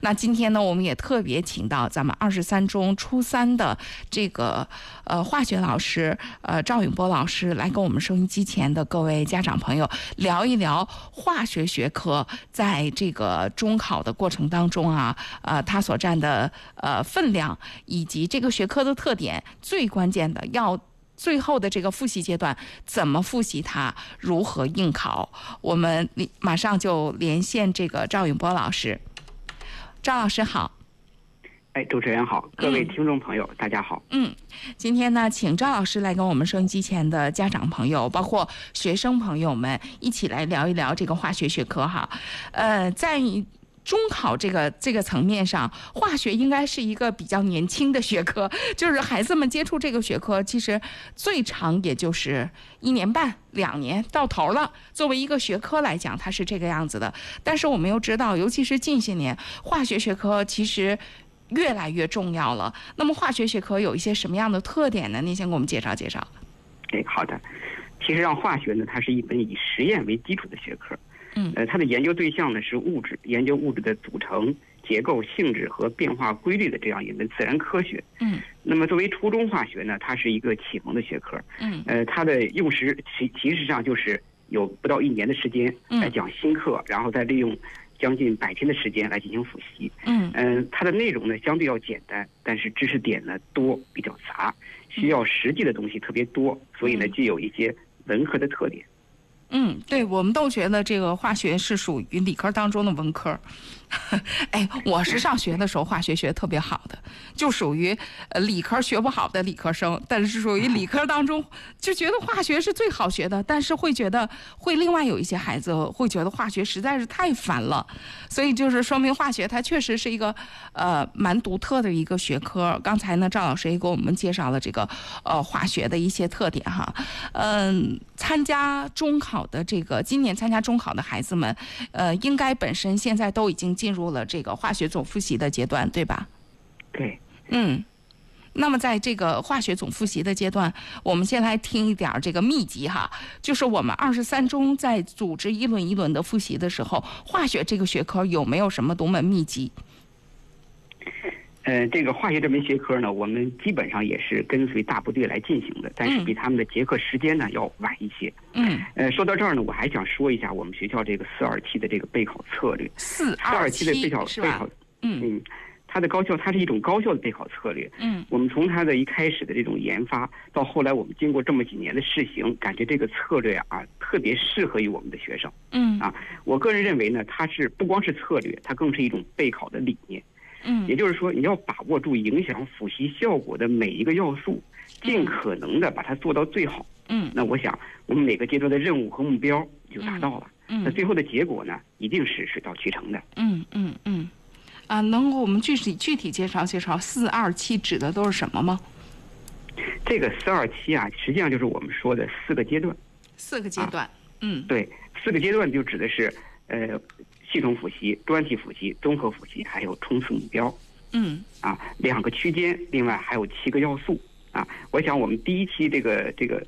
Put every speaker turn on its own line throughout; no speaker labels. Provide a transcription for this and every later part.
那今天呢，我们也特别请到咱们二十三中初三的这个呃化学老师呃赵永波老师来跟我们收音机前的各位家长朋友聊一聊化学学科在这个中考的过程当中啊，呃，它所占的呃分量以及这个学科的特点，最关键的要最后的这个复习阶段怎么复习它，如何应考，我们马上就连线这个赵永波老师。赵老师好，
哎，主持人好，各位听众朋友，大家好。
嗯，今天呢，请赵老师来跟我们收音机前的家长朋友，包括学生朋友们一起来聊一聊这个化学学科哈。呃，在中考这个这个层面上，化学应该是一个比较年轻的学科，就是孩子们接触这个学科，其实最长也就是一年半、两年到头了。作为一个学科来讲，它是这个样子的。但是我们又知道，尤其是近些年，化学学科其实越来越重要了。那么，化学学科有一些什么样的特点呢？您先给我们介绍介绍。
哎，好的。其实，让化学呢，它是一门以实验为基础的学科。
嗯，
呃，它的研究对象呢是物质，研究物质的组成、结构、性质和变化规律的这样一门自然科学。
嗯，
那么作为初中化学呢，它是一个启蒙的学科。
嗯，
呃，它的用时其其实上就是有不到一年的时间来讲新课，然后再利用将近百天的时间来进行复习。
嗯，
嗯，它的内容呢相对要简单，但是知识点呢多，比较杂，需要实际的东西特别多，所以呢具有一些文科的特点。
嗯，对，我们都觉得这个化学是属于理科当中的文科。哎，我是上学的时候化学学特别好的，就属于呃理科学不好的理科生，但是属于理科当中就觉得化学是最好学的，但是会觉得会另外有一些孩子会觉得化学实在是太烦了，所以就是说明化学它确实是一个呃蛮独特的一个学科。刚才呢赵老师也给我们介绍了这个呃化学的一些特点哈，嗯，参加中考的这个今年参加中考的孩子们，呃，应该本身现在都已经。进入了这个化学总复习的阶段，对吧？
对，
嗯。那么在这个化学总复习的阶段，我们先来听一点这个秘籍哈，就是我们二十三中在组织一轮一轮的复习的时候，化学这个学科有没有什么独门秘籍？
呃，这个化学这门学科呢，我们基本上也是跟随大部队来进行的，但是比他们的结课时间呢要晚一些。
嗯。
呃，说到这儿呢，我还想说一下我们学校这个四二七的这个备考策略。
四
二七的备考
备
考，嗯嗯，它的高效，它是一种高效的备考策略。
嗯。
我们从它的一开始的这种研发，到后来我们经过这么几年的试行，感觉这个策略啊，特别适合于我们的学生。
嗯。
啊，我个人认为呢，它是不光是策略，它更是一种备考的理念。
嗯，
也就是说，你要把握住影响复习效果的每一个要素，尽可能的把它做到最好。
嗯，
那我想，我们每个阶段的任务和目标就达到了。
嗯，
那最后的结果呢，一定是水到渠成的。
嗯嗯嗯，啊，能给我们具体具体介绍介绍四二七指的都是什么吗？
这个四二七啊，实际上就是我们说的四个阶段。
四个阶段，嗯，
对，四个阶段就指的是呃。系统复习、专题复习、综合复习，还有冲刺目标。
嗯，
啊，两个区间，另外还有七个要素。啊，我想我们第一期这个这个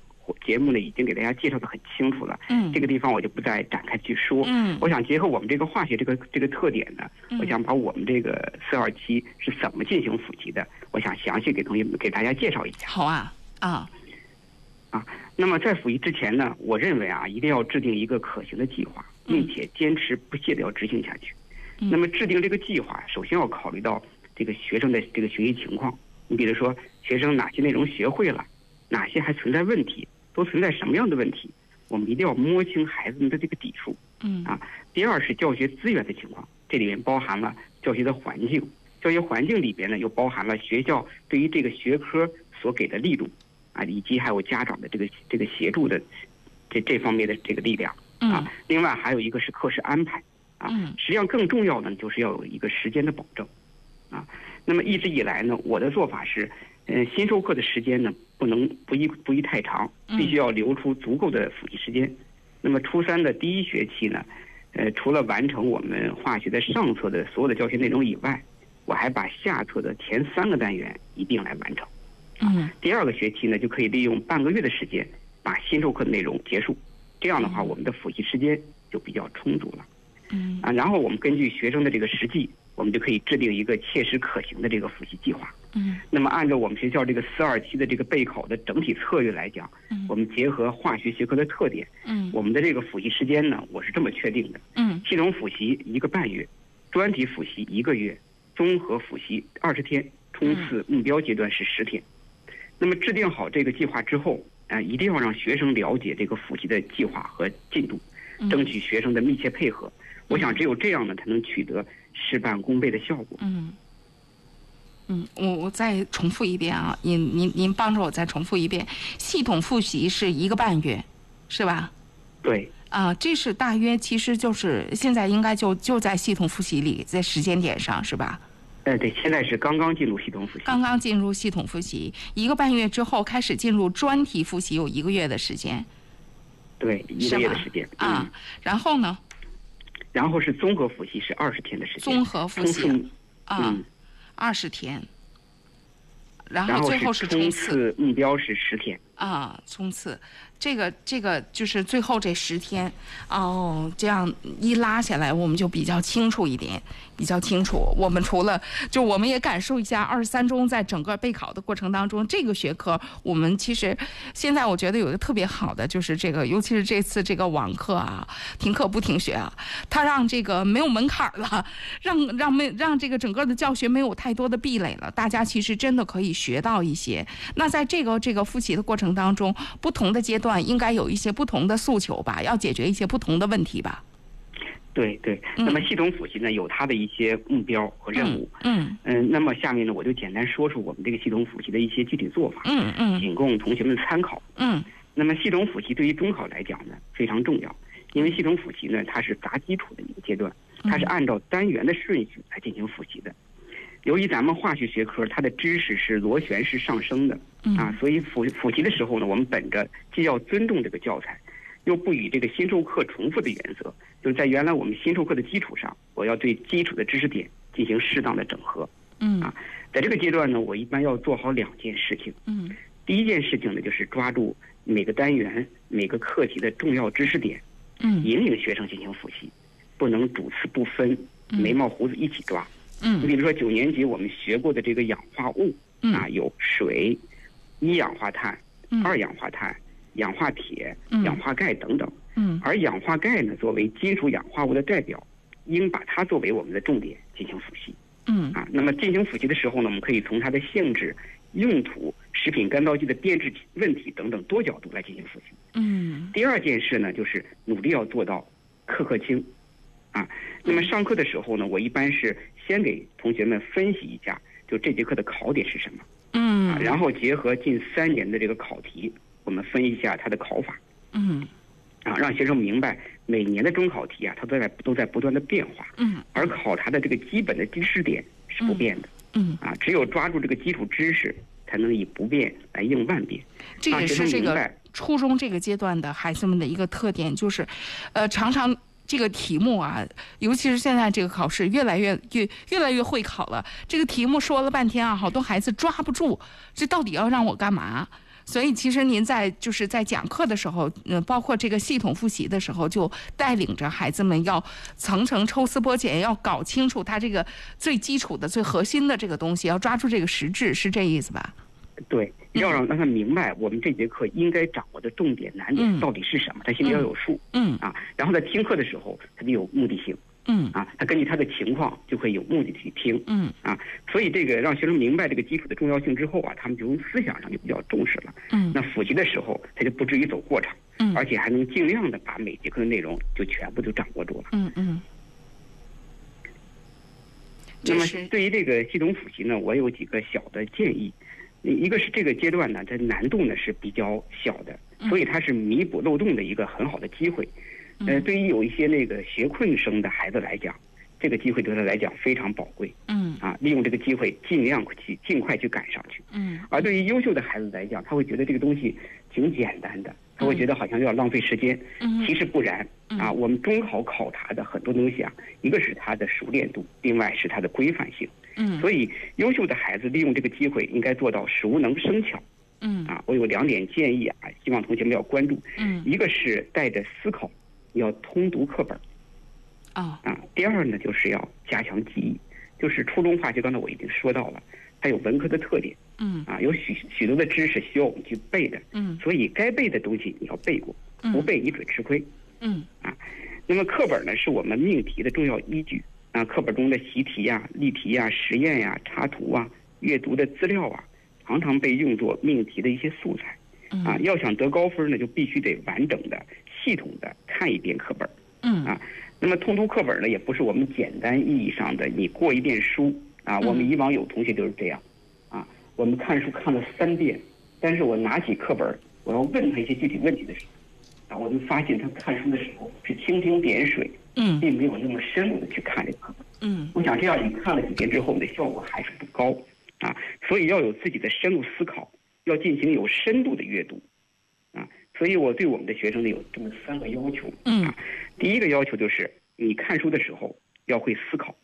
节目呢，已经给大家介绍的很清楚了。
嗯，
这个地方我就不再展开去说。
嗯，
我想结合我们这个化学这个这个特点呢，我想把我们这个四二七是怎么进行复习的，我想详细给同学们给大家介绍一下。
好啊，啊，
啊，那么在复习之前呢，我认为啊，一定要制定一个可行的计划。并且坚持不懈地要执行下去。那么制定这个计划，首先要考虑到这个学生的这个学习情况。你比如说，学生哪些内容学会了，哪些还存在问题，都存在什么样的问题？我们一定要摸清孩子们的这个底数。
嗯
啊，第二是教学资源的情况，这里面包含了教学的环境，教学环境里边呢又包含了学校对于这个学科所给的力度啊，以及还有家长的这个这个协助的这这方面的这个力量。啊，另外还有一个是课时安排，啊，实际上更重要的就是要有一个时间的保证，啊，那么一直以来呢，我的做法是，嗯，新授课的时间呢不能不宜不宜太长，必须要留出足够的复习时间。那么初三的第一学期呢，呃，除了完成我们化学的上册的所有的教学内容以外，我还把下册的前三个单元一并来完成。
嗯，
第二个学期呢，就可以利用半个月的时间把新授课的内容结束。这样的话，我们的复习时间就比较充足了。
嗯。
啊，然后我们根据学生的这个实际，我们就可以制定一个切实可行的这个复习计划。
嗯。
那么按照我们学校这个四二七的这个备考的整体策略来讲，
嗯。
我们结合化学学科的特点，
嗯。
我们的这个复习时间呢，我是这么确定的：
嗯。
系统复习一个半月，专题复习一个月，综合复习二十天，冲刺目标阶段是十天。那么制定好这个计划之后，啊、一定要让学生了解这个复习的计划和进度，争取学生的密切配合。我想只有这样呢，才能取得事半功倍的效果。
嗯。嗯，我我再重复一遍啊，您您您帮着我再重复一遍，系统复习是一个半月，是吧？
对，
啊，这是大约其实就是现在应该就就在系统复习里，在时间点上是吧？
呃，对，现在是刚刚进入系统复习。
刚刚进入系统复习，一个半月之后开始进入专题复习，有一个月的时间
对，一个月的时间。
啊
嗯，。
然后呢，
然后是综合复习是二十天的时间。
综合复习
嗯，，
二十天，然
然
后最后
是冲
刺
目标是十天。
啊，冲刺，这个这个就是最后这十天哦，这样一拉下来，我们就比较清楚一点，比较清楚。我们除了就我们也感受一下二十三中在整个备考的过程当中，这个学科我们其实现在我觉得有一个特别好的就是这个，尤其是这次这个网课啊，停课不停学啊，它让这个没有门槛了，让让没让这个整个的教学没有太多的壁垒了，大家其实真的可以学到一些。那在这个这个复习的过程当中，不同的阶段应该有一些不同的诉求吧，要解决一些不同的问题吧。
对对。
嗯
那么系统复习呢，有它的一些目标和任务。
嗯
嗯，那么下面呢，我就简单说说我们这个系统复习的一些具体做法，
嗯嗯
仅供同学们参考。
嗯
那么系统复习对于中考来讲呢非常重要，因为系统复习呢它是砸基础的一个阶段，它是按照单元的顺序来进行复习的。由于咱们化学学科它的知识是螺旋式上升的啊
嗯，
所以复复习的时候呢，我们本着既要尊重这个教材，又不与这个新授课重复的原则，就是在原来我们新授课的基础上，我要对基础的知识点进行适当的整合。
嗯
在这个阶段呢，我一般要做好两件事情。
嗯
第一件事情呢，就是抓住每个单元、每个课题的重要知识点，
嗯
引领学生进行复习，不能主次不分，眉毛胡子一起抓。你
嗯。
比如说九年级我们学过的这个氧化物嗯。啊，
嗯
有水、一氧化碳、
嗯。
二氧化碳、氧化铁、
嗯。
氧化钙等等。
嗯。
而氧化钙呢，作为金属氧化物的代表，应把它作为我们的重点进行复习。
嗯。
啊，那么进行复习的时候呢，我们可以从它的性质、用途、食品干燥剂的变质问题等等多角度来进行复习。
嗯。
第二件事呢，就是努力要做到课课清，啊，那么上课的时候呢，我一般是先给同学们分析一下，就这节课的考点是什么。啊，
嗯
然后结合近三年的这个考题，我们分析一下它的考法。
嗯。
啊，让学生明白每年的中考题啊，它都在都在不断的变化，
嗯。
而考察的这个基本的知识点是不变的。
嗯，
啊，只有抓住这个基础知识，才能以不变来应万变。
这也是这个初中这个阶段的孩子们的一个特点，就是，呃，常常这个题目啊，尤其是现在这个考试越来越越越来越会考了，这个题目说了半天啊，好多孩子抓不住，这到底要让我干嘛？所以，其实您在就是在讲课的时候，呃，包括这个系统复习的时候，就带领着孩子们要层层抽丝剥茧，要搞清楚他这个最基础的、最核心的这个东西，要抓住这个实质，是这意思吧？
对，要让让他明白我们这节课应该掌握的重点难
嗯
点到底是什么，他心里要有数
嗯
啊。然后在听课的时候，他就有目的性
嗯
啊，他根据他的情况就会有目的去听
嗯
啊。所以这个让学生明白这个基础的重要性之后啊，他们就从思想上就比较重视了。
嗯
那复习的时候，他就不至于走过场，
嗯
而且还能尽量的把每节课的内容就全部都掌握住了。
嗯嗯。
那么对于这个系统复习呢，我有几个小的建议。一个是这个阶段呢，它难度呢是比较小的，所以它是弥补漏洞的一个很好的机会。呃，
嗯
对于有一些那个学困生的孩子来讲，这个机会对他来讲非常宝贵
嗯
啊！利用这个机会，尽量去尽快去赶上去。
嗯
而对于优秀的孩子来讲，他会觉得这个东西挺简单的，他会觉得好像有点浪费时间。
嗯
其实不然啊，我们中考考察的很多东西啊，一个是它的熟练度，另外是它的规范性。
嗯
所以，优秀的孩子利用这个机会，应该做到熟能生巧
嗯
啊。我有两点建议啊，希望同学们要关注。
嗯
一个是带着思考，要通读课本
啊
啊。第二呢，就是要加强记忆，就是初中化学，刚才我已经说到了，它有文科的特点
嗯
啊，有许许多的知识需要我们去背的，
嗯
所以该背的东西你要背过，不背你准吃亏。
嗯啊
那么课本呢，是我们命题的重要依据啊。课本中的习题呀、例题呀、实验呀、插图啊、阅读的资料啊，常常被用作命题的一些素材啊。
嗯
要想得高分呢，就必须得完整的、系统的看一遍课本。
嗯
啊那么通读课本呢，也不是我们简单意义上的你过一遍书啊。我们以往有同学就是这样啊，我们看书看了三遍，但是我拿起课本，我要问他一些具体问题的时候，啊，我就发现他看书的时候是蜻蜓点水，
嗯
并没有那么深入的去看这个课本。
嗯
我想这样你看了几遍之后，你的效果还是不高啊。所以要有自己的深入思考，要进行有深度的阅读啊。所以我对我们的学生呢有这么三个要求。
嗯
第一个要求就是你看书的时候要会思考，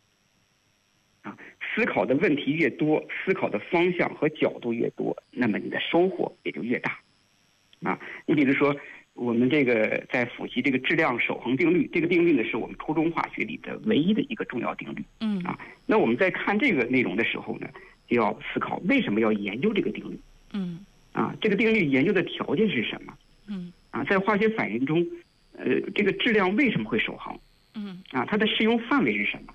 啊，思考的问题越多，思考的方向和角度越多，那么你的收获也就越大，啊，你比如说我们这个在复习这个质量守恒定律，这个定律呢是我们初中化学里的唯一的一个重要定律。
嗯
啊那我们在看这个内容的时候呢，就要思考为什么要研究这个定律
嗯
啊？这个定律研究的条件是什么？
嗯
啊，在化学反应中，呃，这个质量为什么会守恒？
嗯
啊，它的适用范围是什么？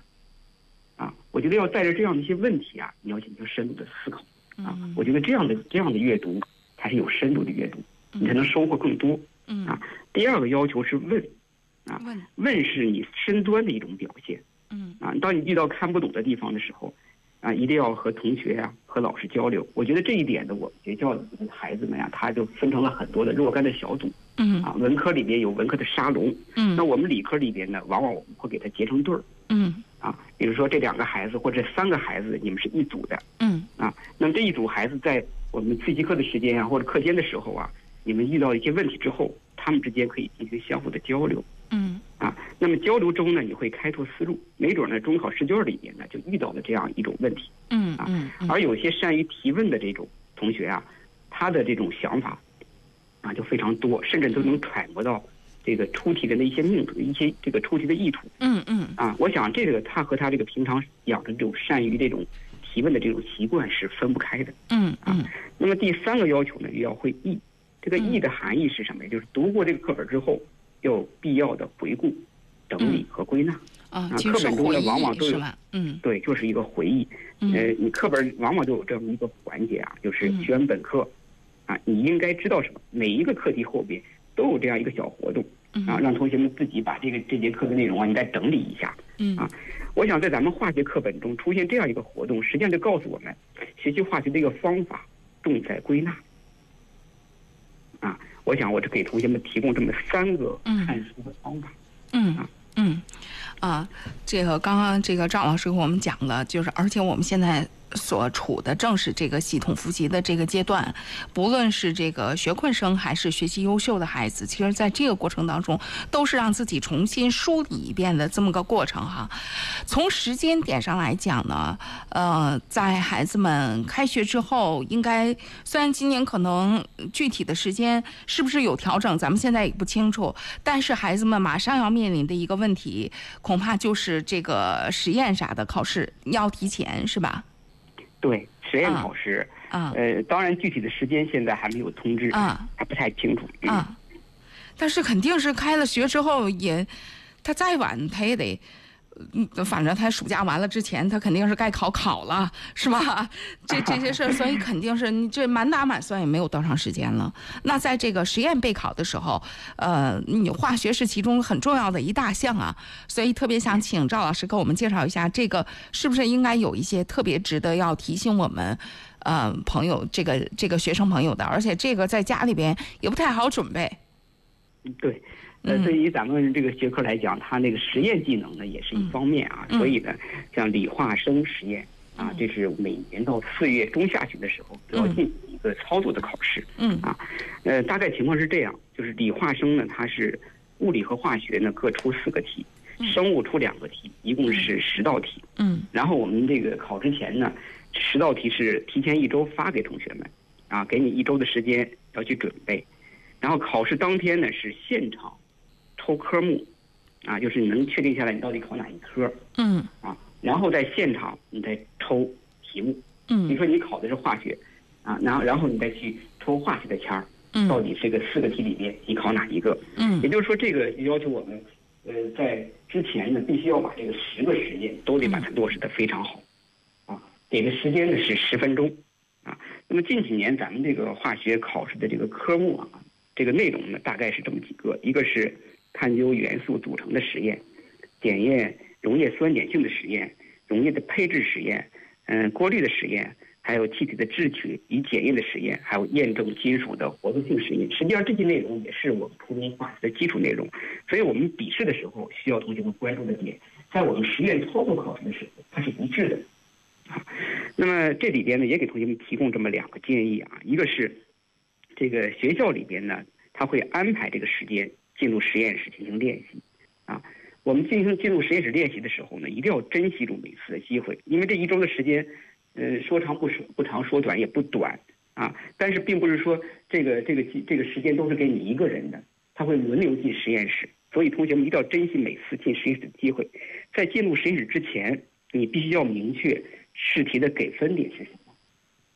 啊，我觉得要带着这样的一些问题啊，你要进行深度的思考啊。
嗯
我觉得这样的这样的阅读才是有深度的阅读，你才能收获更多。
嗯
啊第二个要求是问，
啊
问是你身端的一种表现
嗯
啊。当你遇到看不懂的地方的时候，啊，一定要和同学呀、和老师交流。我觉得这一点呢，我们学校的孩子们呀、他就分成了很多的若干的小组
嗯
啊。文科里边有文科的沙龙，
嗯
那我们理科里边呢，往往我们会给他结成对儿。
嗯
啊，比如说这两个孩子或者三个孩子，你们是一组的
嗯
啊。那么这一组孩子在我们自习课的时间啊，或者课间的时候啊，你们遇到一些问题之后，他们之间可以进行相互的交流
嗯
啊。那么交流中呢，你会开拓思路，没准呢中考试卷里面呢就遇到了这样一种问题。
嗯啊
而有些善于提问的这种同学啊，他的这种想法啊就非常多，甚至都能揣摩到这个出题人的一些命途、一些这个出题的意图。
嗯嗯
啊，我想这个他和他这个平常养成这种善于这种提问的这种习惯是分不开的。
嗯嗯
那么第三个要求呢，又要会译。这个译的含义是什么呀？就是读过这个课本之后，要有必要的回顾、整理和归纳。
啊，
课本中呢往往都有？
嗯
对，就是一个回忆。呃
嗯，
你课本往往都有这么一个环节啊，就是
嗯
学完本课，啊，你应该知道什么？每一个课题后边都有这样一个小活动
嗯
啊，让同学们自己把这个这节课的内容啊，你再整理一下。
嗯
啊我想在咱们化学课本中出现这样一个活动，实际上就告诉我们，学习化学的一个方法重在归纳。啊，我想我是给同学们提供这么三个
嗯
看书的方法。
嗯嗯啊，这个刚刚这个赵老师给我们讲了，就是而且我们现在所处的正是这个系统复习的这个阶段，不论是这个学困生还是学习优秀的孩子，其实在这个过程当中，都是让自己重新梳理一遍的这么个过程哈。从时间点上来讲呢，呃，在孩子们开学之后，应该虽然今年可能具体的时间是不是有调整，咱们现在也不清楚，但是孩子们马上要面临的一个问题，恐怕就是这个实验啥的考试要提前，是吧？
对，实验
啊
考试，
啊
呃，当然具体的时间现在还没有通知，
啊
还不太清楚。嗯、
啊！但是肯定是开了学之后也，他再晚他也得。嗯，反正他暑假完了之前，他肯定是该考考了，是吧？这这些事儿，所以肯定是你这满打满算也没有多长时间了。那在这个实验备考的时候，呃，你化学是其中很重要的一大项啊，所以特别想请赵老师给我们介绍一下，这个是不是应该有一些特别值得要提醒我们，呃，朋友这个这个学生朋友的，而且这个在家里边也不太好准备。
对，呃，
嗯
对于咱们这个学科来讲，它那个实验技能呢也是一方面啊，
嗯
所以呢，像理化生实验啊，这是每年到四月中下旬的时候都要进行一个操作的考试。
嗯
啊，呃，大概情况是这样，就是理化生呢，它是物理和化学呢各出四个题，生物出两个题，一共是十道题。
嗯
然后我们这个考之前呢，十道题是提前一周发给同学们，啊，给你一周的时间要去准备。然后考试当天呢是现场抽科目，啊，就是你能确定下来你到底考哪一科。
嗯。
啊，然后在现场你再抽题目，比如
嗯
说你考的是化学，啊，然后然后你再去抽化学的签儿，到
嗯
底这个四个题里面你考哪一个？
嗯。
也就是说，这个要求我们，呃，在之前呢，必须要把这个十个实验都得把它落实的非常好，啊，给的时间呢是十分钟，啊，那么近几年咱们这个化学考试的这个科目啊，这个内容呢大概是这么几个，一个是探究元素组成的实验，检验溶液酸碱性的实验，溶液的配置实验，嗯，过滤的实验。还有气体的制取与检验的实验，还有验证金属的活动性实验。实际上，这些内容也是我们初中化学的基础内容。所以我们笔试的时候需要同学们关注的点，在我们实验操作考试的时候，它是一致的。啊，那么这里边呢，也给同学们提供这么两个建议啊，一个是这个学校里边呢，他会安排这个时间进入实验室进行练习。啊，我们进行进入实验室练习的时候呢，一定要珍惜住每次的机会，因为这一周的时间。呃，说长不说不长，说短也不短啊。但是并不是说这个这个这个时间都是给你一个人的，他会轮流进实验室。所以同学们一定要珍惜每次进实验室的机会。在进入实验室之前，你必须要明确试题的给分点是什么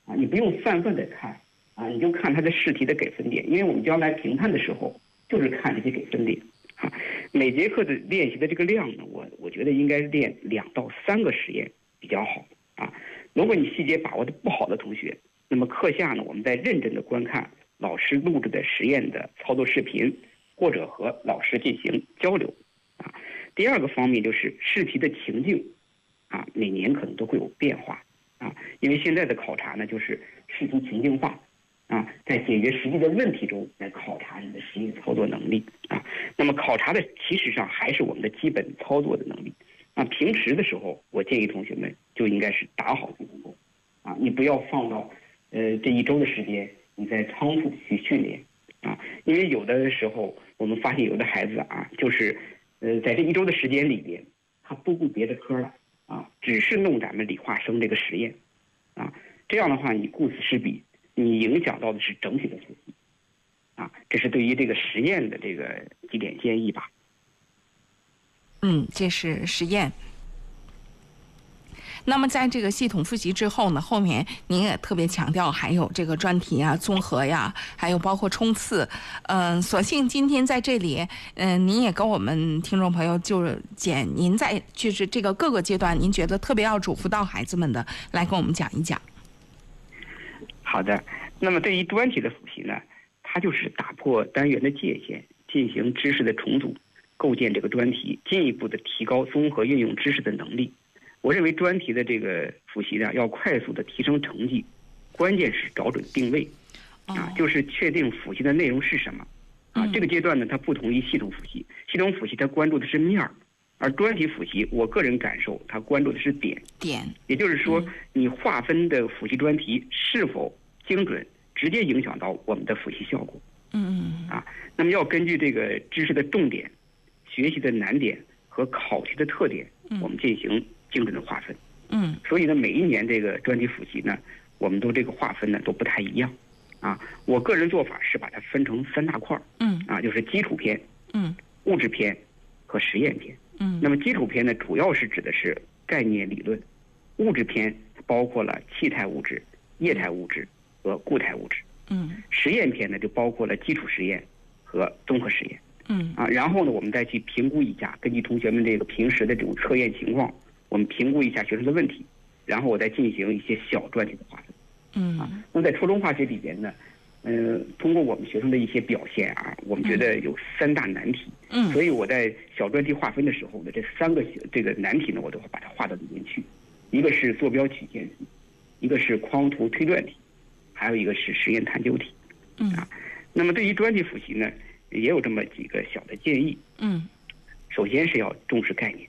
啊。你不用泛泛的看啊，你就看它的试题的给分点，因为我们将来评判的时候就是看这些给分点啊。每节课的练习的这个量呢，我我觉得应该练两到三个实验比较好啊。如果你细节把握的不好的同学，那么课下呢，我们再认真的观看老师录制的实验的操作视频，或者和老师进行交流，啊。第二个方面就是试题的情境，啊，每年可能都会有变化，啊，因为现在的考察呢，就是试题情境化，啊，在解决实际的问题中来考察你的实际操作能力，啊，那么考察的其实上还是我们的基本操作的能力。啊，平时的时候，我建议同学们就应该是打好基本功，啊，你不要放到，呃，这一周的时间，你在仓促去训练，啊，因为有的时候我们发现有的孩子啊，就是，呃，在这一周的时间里边，他不顾别的科了，啊，只是弄咱们理化生这个实验，啊，这样的话你顾此失彼，你影响到的是整体的学习，啊，这是对于这个实验的这个几点建议吧。
嗯，这是实验。那么在这个系统复习之后呢，后面您也特别强调还有这个专题啊、综合呀，还有包括冲刺。嗯，索性今天在这里，嗯，您也跟我们听众朋友就是简，您在就是这个各个阶段，您觉得特别要嘱咐到孩子们的，来跟我们讲一讲。
好的，那么对于专题的复习呢，它就是打破单元的界限，进行知识的重组。构建这个专题，进一步的提高综合运用知识的能力。我认为专题的这个复习呢，要快速的提升成绩，关键是找准定位，啊，就是确定复习的内容是什么。啊，这个阶段呢，它不同于系统复习，系统复习它关注的是面儿，而专题复习，我个人感受，它关注的是点。
点，
也就是说，你划分的复习专题是否精准，直接影响到我们的复习效果。
嗯嗯。
啊，那么要根据这个知识的重点。学习的难点和考题的特点，我们进行精准的划分。
嗯，
所以呢，每一年这个专题复习呢，我们都这个划分呢都不太一样。啊，我个人做法是把它分成三大块儿。
嗯，
啊，就是基础篇、
嗯，
物质篇和实验篇。
嗯，
那么基础篇呢，主要是指的是概念理论；物质篇包括了气态物质、液态物质和固态物质。
嗯，
实验篇呢，就包括了基础实验和综合实验。
嗯
啊，然后呢，我们再去评估一下，根据同学们这个平时的这种测验情况，我们评估一下学生的问题，然后我再进行一些小专题的划分。
嗯
啊，那么在初中化学里边呢，呃，通过我们学生的一些表现啊，我们觉得有三大难题。
嗯，
所以我在小专题划分的时候呢，这三个这个难题呢，我都会把它划到里面去。一个是坐标曲线题，一个是框图推断题，还有一个是实验探究题。
嗯
啊，那么对于专题复习呢？也有这么几个小的建议。
嗯，
首先是要重视概念。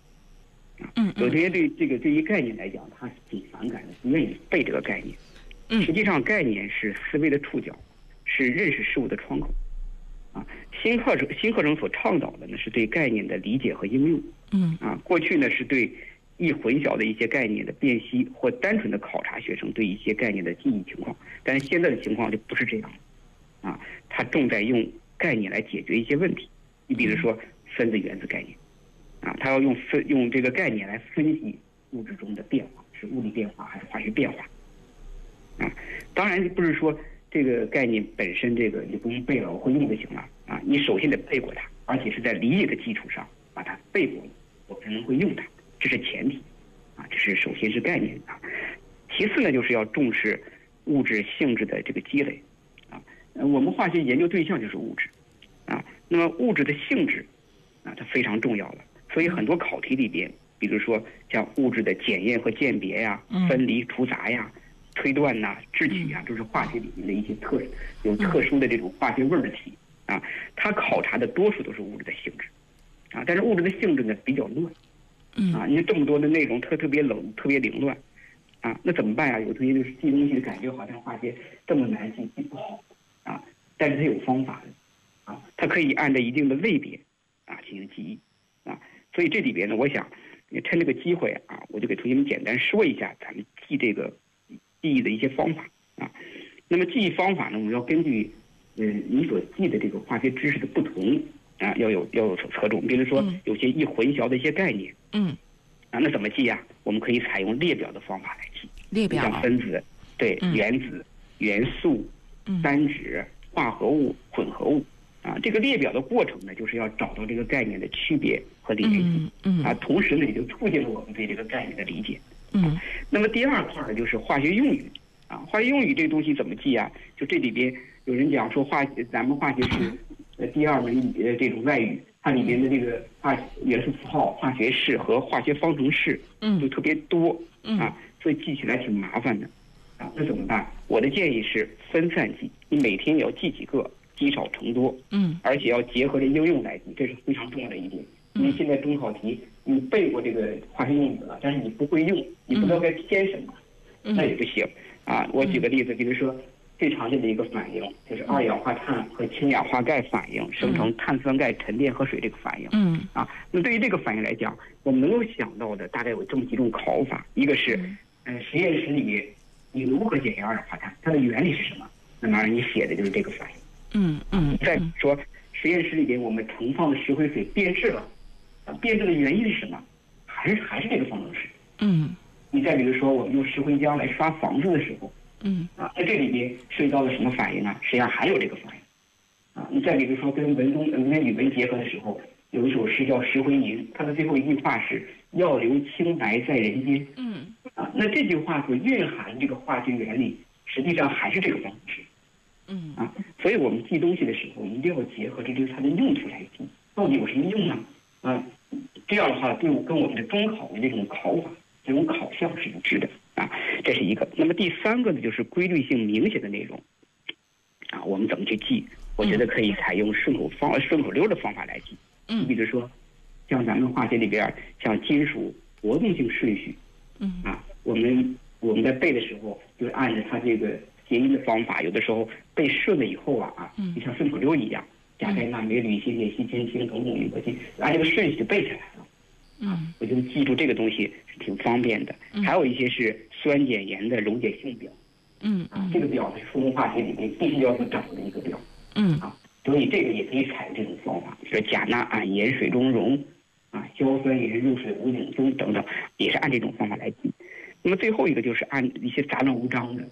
啊，
嗯，
有些对这个对于概念来讲，他是挺反感的，不愿意背这个概念。
嗯，
实际上概念是思维的触角，是认识事物的窗口。啊，新课程新课程所倡导的呢，是对概念的理解和应用。
嗯，
啊，过去呢是对易混淆的一些概念的辨析，或单纯的考察学生对一些概念的记忆情况。但是现在的情况就不是这样了。啊，他重在用概念来解决一些问题。你比如说分子原子概念，啊，他要用分用这个概念来分析物质中的变化，是物理变化还是化学变化？啊，当然不是说这个概念本身这个你不用背了，我会用就行了啊。你首先得背过它，而且是在理解的基础上把它背过，我才能会用它，这是前提啊。这是首先是概念啊。其次呢，就是要重视物质性质的这个积累啊。我们化学研究对象就是物质啊，那么物质的性质啊，它非常重要了。所以很多考题里边，比如说像物质的检验和鉴别呀、分离除杂呀。推断呐、制体啊，都是化学里面的一些特有特殊的这种化学味儿的题啊。它考察的多数都是物质的性质啊，但是物质的性质呢比较乱啊。你看这么多的内容，特特别冷，特别凌乱啊，那怎么办呀？有同学就是记东西的感觉好像化学这么难记，记不好啊。但是它有方法的啊，它可以按照一定的类别啊进行记忆啊。所以这里边呢，我想趁这个机会啊，我就给同学们简单说一下咱们记这个。记忆的一些方法啊，那么记忆方法呢，我们要根据嗯你所记的这个化学知识的不同啊，要有要有所侧重。比如说有些易混淆的一些概念，
嗯，
啊，那怎么记呀？我们可以采用列表的方法来记。
列表。
像分子、对原子、元素、单质、化合物、混合物啊，这个列表的过程呢，就是要找到这个概念的区别和联系，
嗯
啊，同时呢，也就促进了我们对这个概念的理解。
嗯，
那么第二块呢，就是化学用语啊。化学用语这个东西怎么记啊？就这里边有人讲说化，咱们化学是呃第二门呃这种外语，它里边的这个化元素符号、化学式和化学方程式，
嗯，
就特别多，
嗯
啊，所以记起来挺麻烦的，啊，那怎么办？我的建议是分散记，你每天也要记几个，积少成多，
嗯，
而且要结合着应用来记，这是非常重要的一点。因为现在中考题。你背过这个化学用语了，但是你不会用，你不知道该填什么，那也不行啊。我举个例子，比如说最常见的一个反应就是二氧化碳和氢氧化钙反应生成碳酸钙沉淀和水这个反应。
嗯
啊，那对于这个反应来讲，我们能够想到的大概有这么几种考法：一个是，呃，实验室里面你如何检验二氧化碳，它的原理是什么？那么你写的就是这个反应。
嗯嗯。
再说实验室里边我们盛放的石灰水变质了。变质的原因是什么？还是还是这个方程式？
嗯。
你再比如说，我们用石灰浆来刷房子的时候，
嗯。
啊，在这里边涉及到了什么反应呢？实际上还有这个反应。啊，你再比如说，跟文中跟语文结合的时候，有一首诗叫《石灰吟》，它的最后一句话是“要留清白在人间”。
嗯。
啊，那这句话所蕴含这个化学原理，实际上还是这个方程式。
嗯。
啊，所以我们记东西的时候，一定要结合这个它的用途来记，到底有什么用呢？啊。这样的话，对我跟我们的中考的那种考法、这种考项是一致的啊，这是一个。那么第三个呢，就是规律性明显的内容啊，我们怎么去记？我觉得可以采用顺口方、顺口溜的方法来记。
嗯。
你比如说，像咱们化学里边，像金属活动性顺序，
嗯
啊，我们我们在背的时候，就按照它这个谐音的方法，有的时候背顺了以后啊啊，就像顺口溜一样。甲钙钠镁铝锌铁锡铅氢铜锰铝铂金，按这个顺序背下来了。
嗯，
我觉得记住这个东西是挺方便的。还有一些是酸碱盐的溶解性表。
嗯
啊，这个表是初中化学里面必须要去掌握的一个表。
嗯
啊，所以这个也可以采用这种方法，比如钾钠铵盐水中溶，啊，硝酸盐入水无影踪等等，也是按这种方法来记。那么最后一个就是按一些杂乱无章的，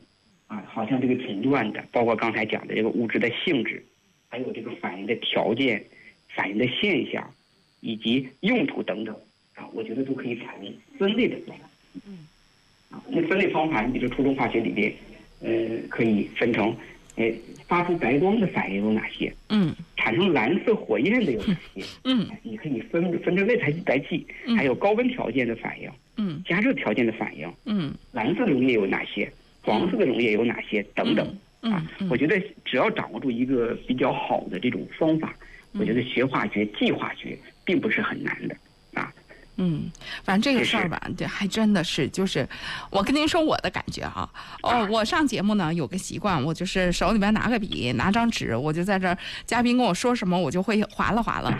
啊，好像这个挺乱的，包括刚才讲的这个物质的性质。还有这个反应的条件、反应的现象，以及用途等等啊，我觉得都可以采用分类的方法。
嗯，
啊，那分类方法，你比如初中化学里边，呃，可以分成，呃，发出白光的反应有哪些？
嗯，
产生蓝色火焰的有哪些？
嗯，
你可以分分成类来来记。还有高温条件的反应，
嗯，
加热条件的反应，
嗯，
蓝色溶液有哪些？黄色的溶液有哪些？等等。啊，我觉得只要掌握住一个比较好的这种方法，我觉得学化学、计化学并不是很难的啊。
嗯，反正这个事儿吧，这还真的是，就是我跟您说我的感觉啊。哦，我上节目呢有个习惯，我就是手里边拿个笔，拿张纸，我就在这儿，嘉宾跟我说什么，我就会划拉划拉。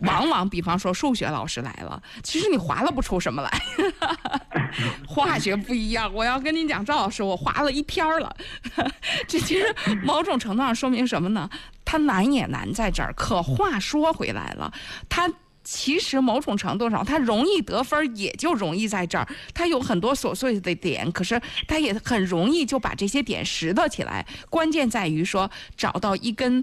往往比方说数学老师来了，其实你划拉不出什么来。化学不一样，我要跟您讲，赵老师，我划了一篇了。这其实某种程度上说明什么呢？它难也难在这儿。可话说回来了，它其实某种程度上，它容易得分，也就容易在这儿。它有很多琐碎的点，可是它也很容易就把这些点拾掇起来。关键在于说，找到一根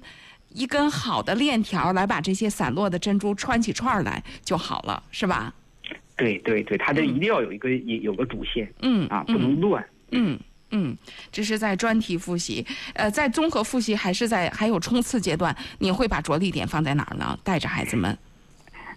一根好的链条，来把这些散落的珍珠串起串来就好了，是吧？
对对对，它这一定要有一个有个主线，
嗯
啊，不能乱。
嗯嗯，这是在专题复习，呃，在综合复习还是在还有冲刺阶段，你会把着力点放在哪儿呢？带着孩子们。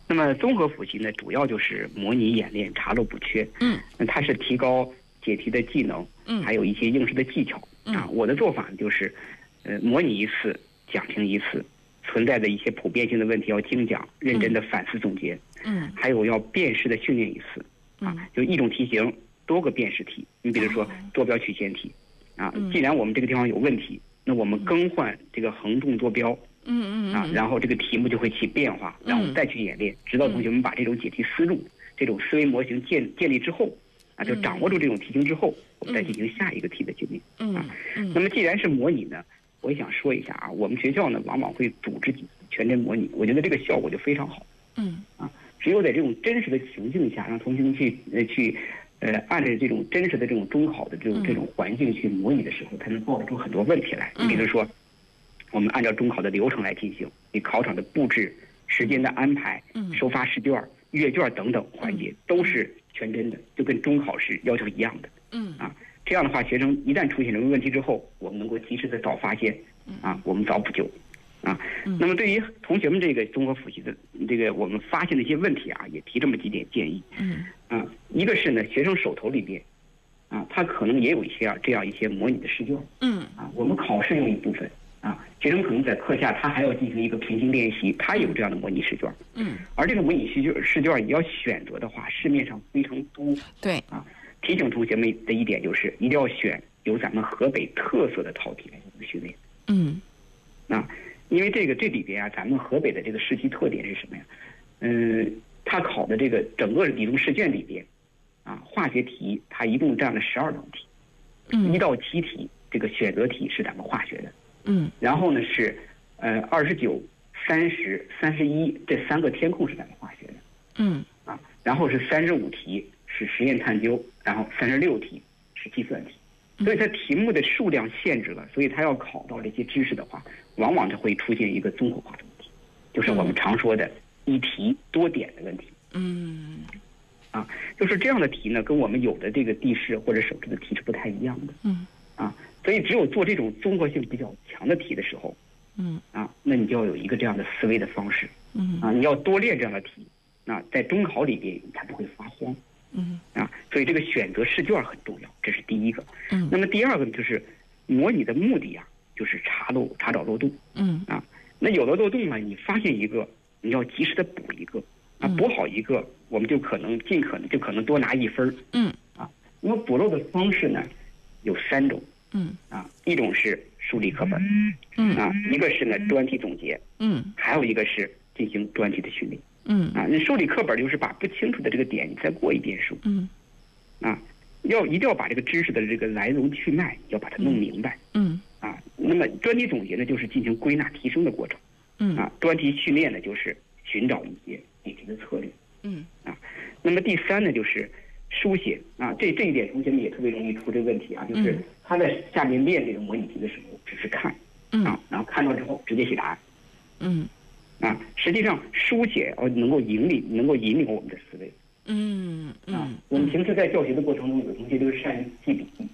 那么综合复习呢，主要就是模拟演练、查漏补缺。
嗯，
那它是提高解题的技能，
嗯，
还有一些应试的技巧。
啊，
我的做法就是，呃，模拟一次，讲评一次，存在的一些普遍性的问题要精讲，认真的反思总结。
嗯，
还有要辨识的训练一次。啊，就一种题型多个辨识题。你比如说坐标曲线题，啊，既然我们这个地方有问题，那我们更换这个横纵坐标。
嗯嗯
啊，然后这个题目就会起变化，然后再去演练，直到同学们把这种解题思路、这种思维模型建建立之后，啊，就掌握住这种题型之后，我们再进行下一个题的训练。
嗯
啊，那么既然是模拟呢，我也想说一下啊，我们学校呢往往会组织全真模拟，我觉得这个效果就非常好。
嗯
啊，只有在这种真实的情境下，让同学们去呃去呃按照这种真实的这种中考的这种这种环境去模拟的时候，才能爆出很多问题来。你比如说。我们按照中考的流程来进行，你考场的布置、时间的安排、收发试卷、阅卷等等环节都是全真的，就跟中考是要求一样的。
嗯
啊，这样的话，学生一旦出现什么问题之后，我们能够及时的早发现，啊，我们早补救，啊。那么对于同学们这个综合复习的这个我们发现的一些问题啊，也提这么几点建议。
嗯
啊，一个是呢，学生手头里边，啊，他可能也有一些啊这样一些模拟的试卷。
嗯
啊，我们考试用一部分。啊，学生可能在课下，他还要进行一个平行练习，他有这样的模拟试卷。
嗯，
而这个模拟试卷试卷你要选择的话，市面上非常多。
对
啊，提醒同学们的一点就是，一定要选有咱们河北特色的套题来进行训练。
嗯，
啊，因为这个这里边啊，咱们河北的这个试题特点是什么呀？嗯，他考的这个整个理综试卷里边，啊，化学题它一共占了十二道题，一到七题这个选择题是咱们化学的。
嗯，
然后呢是，呃，二十九、三十、三十一这三个填空是咱们化学的。
嗯，
啊，然后是三十五题是实验探究，然后三十六题是计算题。所以它题目的数量限制了，所以它要考到这些知识的话，往往就会出现一个综合化的问题，就是我们常说的一题多点的问题。
嗯，
啊，就是这样的题呢，跟我们有的这个地势或者手势的题是不太一样的。
嗯，
啊。所以，只有做这种综合性比较强的题的时候，
嗯。
啊，那你就要有一个这样的思维的方式，
嗯。
啊，你要多练这样的题，啊，在中考里边你才不会发慌，
嗯。
啊，所以这个选择试卷很重要，这是第一个。
嗯，
那么第二个呢，就是模拟的目的啊，就是查漏查找漏洞，
嗯。
啊，那有了漏洞呢，你发现一个，你要及时的补一个，啊，补好一个，我们就可能尽可能就可能多拿一分儿
嗯，
啊，那么补漏的方式呢，有三种。
嗯。
啊，一种是梳理课本，
嗯。
啊，一个是呢专题总结，
嗯，
还有一个是进行专题的训练，
嗯。
啊，你梳理课本就是把不清楚的这个点你再过一遍书，
嗯，
啊，要一定要把这个知识的这个来龙去脉要把它弄明白，
嗯，
啊，那么专题总结呢就是进行归纳提升的过程，
嗯，
啊，专题训练呢就是寻找一些解题的策略，
嗯，
啊，那么第三呢就是书写，啊，这这一点同学们也特别容易出这个问题啊，就是。他在下面练这个模拟题的时候，只是看，啊，然后看到之后直接写答案，
嗯，
啊，实际上书写哦能够引领，能够引领我们的思维，
嗯
啊，我们平时在教学的过程中，有同学都是善于记笔记，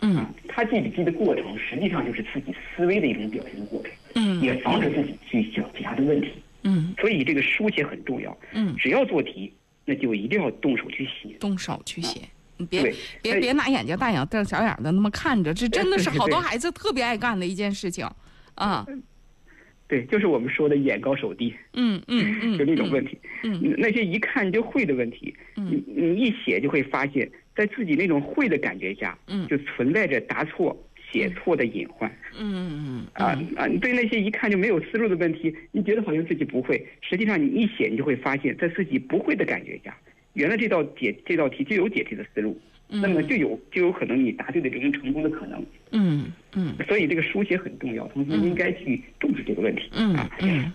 嗯，
他记笔记的过程实际上就是自己思维的一种表现的过程，
嗯，
也防止自己去想其他的问题，
嗯，
所以这个书写很重要，
嗯，
只要做题，那就一定要动手去写，
动手去写。你别别别拿眼睛大眼瞪小眼的那么看着，这 真的是好多孩子特别爱干的一件事情，啊。
对，就是我们说的眼高手低，
嗯嗯嗯，
就那种问题，
嗯，
那些一看就会的问题，
你
你一写就会发现，在自己那种会的感觉下，
嗯，
就存在着答错、写错的隐患，
嗯嗯
啊啊，对那些一看就没有思路的问题，你觉得好像自己不会，实际上你一写，你就会发现，在自己不会的感觉下。原来这道解这道题就有解题的思路，那么就有就有可能你答对的这种成功的可能。
嗯嗯。
所以这个书写很重要，同学应该去重视这个问题。
嗯嗯。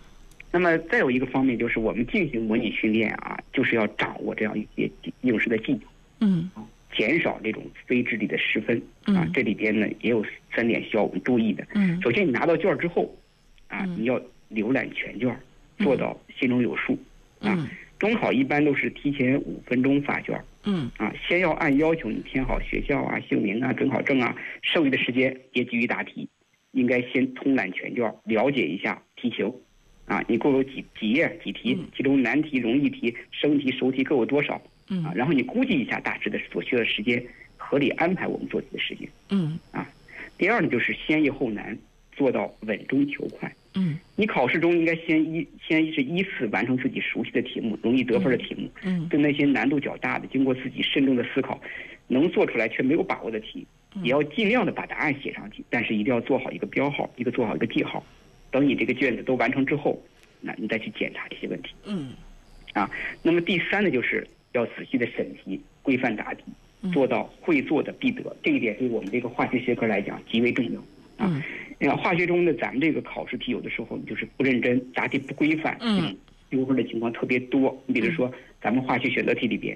那么再有一个方面就是我们进行模拟训练啊，就是要掌握这样一些应试的技巧，
嗯
减少这种非智力的失分啊
嗯。
这里边呢也有三点需要我们注意的。
嗯
首先，你拿到卷儿之后，啊，
嗯
你要浏览全卷儿，做到心中有数。啊
嗯
中考一般都是提前五分钟发卷儿
嗯
啊，先要按要求你填好学校啊、姓名啊、准考证啊，剩余的时间别急于答题。应该先通览全卷儿，了解一下题型。啊，你共有几几页几题
嗯？
其中难题、容易题、生题、熟题各有多少？啊
嗯，
然后你估计一下大致的所需要的时间，合理安排我们做题的时间。
嗯啊
第二呢，就是先易后难，做到稳中求快。
嗯
你考试中应该先依先是依次完成自己熟悉的题目、容易得分的题目，
嗯
对那些难度较大的，经过自己慎重的思考，能做出来却没有把握的题，
嗯
也要尽量的把答案写上去，但是一定要做好一个标号，一个做好一个记号。等你这个卷子都完成之后，那你再去检查这些问题。
嗯啊
那么第三呢，就是要仔细的审题，规范答题，做到会做的必得。这一点对我们这个化学学科来讲极为重要。啊化学中的咱们这个考试题，有的时候你就是不认真，答题不规范，
嗯
丢分的情况特别多。你比如说，咱们化学选择题里边，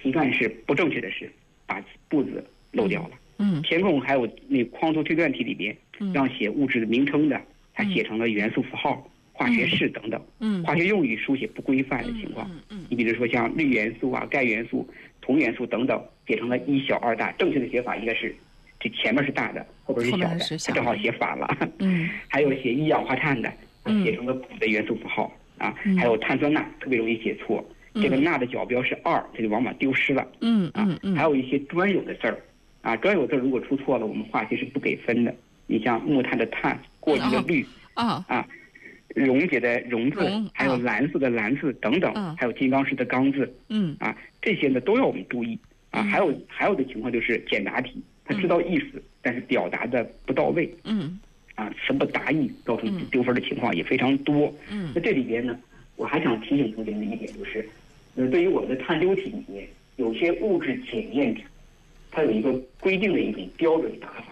题干是不正确的是把步子漏掉了。
嗯
填空还有那框图推断题里边，
嗯
让写物质的名称的，它写成了元素符号、化学式等等，
嗯
化学用语书写不规范的情况。
嗯
你比如说像氯元素啊、钙元素、铜元素等等，写成了一小二大，正确的写法应该是这前面是大的，后边是小的，它正好写反了。
嗯
还有写一氧化碳的，
嗯
写成了补的元素符号啊
嗯，
还有碳酸钠特别容易写错，这个钠的角标是二，它就往往丢失了
嗯
啊
嗯。嗯
还有一些专有的字儿啊，专有字儿如果出错了，我们化学是不给分的。你像木炭的碳、过滤的氯、
啊
溶解的溶字，还有
啊
蓝色的蓝字等等
嗯，
还有金刚石的刚字
嗯
啊，这些呢都要我们注意啊。
嗯
还有还有的情况就是简答题，他知道意思，但是表达的不到位
嗯
啊，词不达意，造成
嗯
丢分的情况也非常多。
嗯
那这里边呢，我还想提醒同学们一点就是，呃，对于我们的探究题里面，有些物质检验题，它有一个规定的一种标准答法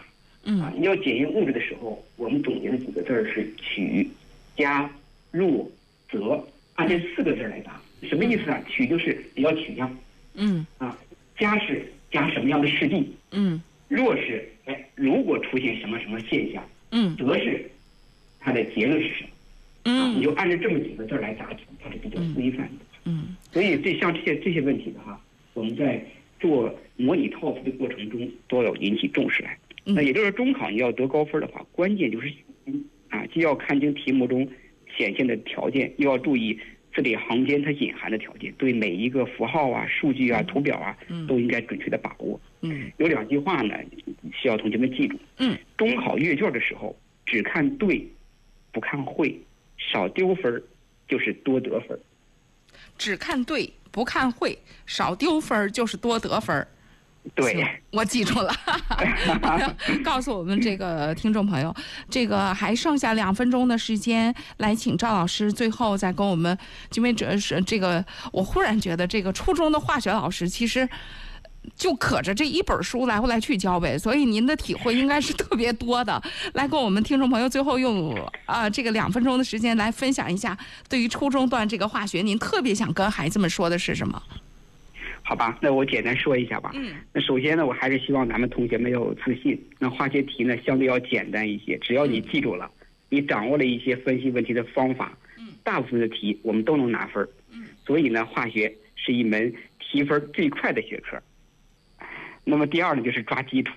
啊
嗯。
你要检验物质的时候，我们总结的几个字儿是取、加、入、则，按这四个字儿来答。什么意思啊？取就是你要取样
嗯
啊，加是加什么样的试剂，
嗯
若是哎如果出现什么什么现象，
嗯
则是它的结论是什么。啊，你
嗯
就按照这么几个字儿来答题，它是比较规范的。
嗯
所以这像这些这些问题的话，我们在做模拟套题的过程中都要引起重视来。
嗯
那也就是中考你要得高分的话，关键就是啊，既要看清题目中显现的条件，又要注意字里行间它隐含的条件，对每一个符号啊、数据啊、图表啊
嗯
都应该准确的把握。
嗯
有两句话呢，需要同学们记住。
嗯，
中考阅卷的时候，只看对，不看会，少丢分儿就是多得分儿。
只看对不看会，少丢分儿就是多得分儿。
对，
我记住了。告诉我们这个听众朋友，这个还剩下两分钟的时间，来请赵老师最后再跟我们，因为这是这个，我忽然觉得这个初中的化学老师其实。就可着这一本书来回来去教呗，所以您的体会应该是特别多的。来跟我们听众朋友最后用啊、这个两分钟的时间来分享一下，对于初中段这个化学，您特别想跟孩子们说的是什么？
好吧，那我简单说一下吧。
嗯
那首先呢，我还是希望咱们同学们要有自信。那化学题呢，相对要简单一些，只要你记住了，你掌握了一些分析问题的方法，嗯大部分的题我们都能拿分嗯。所以呢，化学是一门提分最快的学科。那么第二呢，就是抓基础；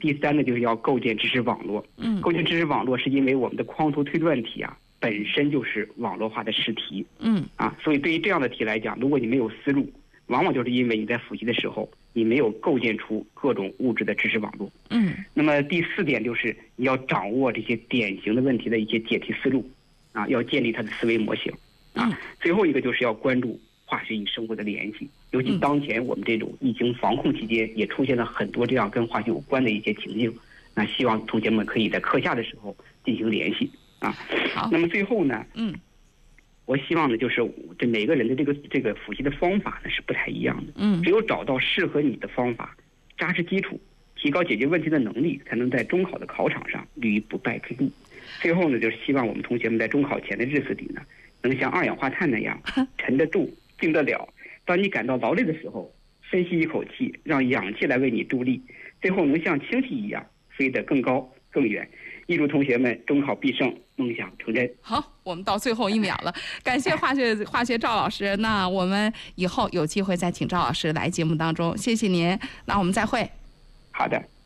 第三呢，就是要构建知识网络。
嗯
构建知识网络是因为我们的框图推断题啊，本身就是网络化的试题。
嗯
啊，所以对于这样的题来讲，如果你没有思路，往往就是因为你在复习的时候，你没有构建出各种物质的知识网络。
嗯
那么第四点就是你要掌握这些典型的问题的一些解题思路，啊，要建立它的思维模型。啊，最后一个就是要关注化学与生活的联系，尤其
嗯
当前我们这种疫情防控期间，也出现了很多这样跟化学有关的一些情境。那希望同学们可以在课下的时候进行联系啊。
好
那么最后呢，
嗯
我希望呢，就是这每个人的这个这个复习的方法呢是不太一样的，
嗯
只有找到适合你的方法，扎实基础，提高解决问题的能力，才能在中考的考场上立于不败之地。最后呢，就是希望我们同学们在中考前的日子里呢，能像二氧化碳那样 沉得住、静得了。当你感到劳累的时候，深吸一口气，让氧气来为你助力，最后能像氢气一样飞得更高更远。预祝同学们中考必胜，梦想成真。
好，我们到最后一秒了，感谢化学化学赵老师。那我们以后有机会再请赵老师来节目当中，谢谢您。那我们再会。
好的。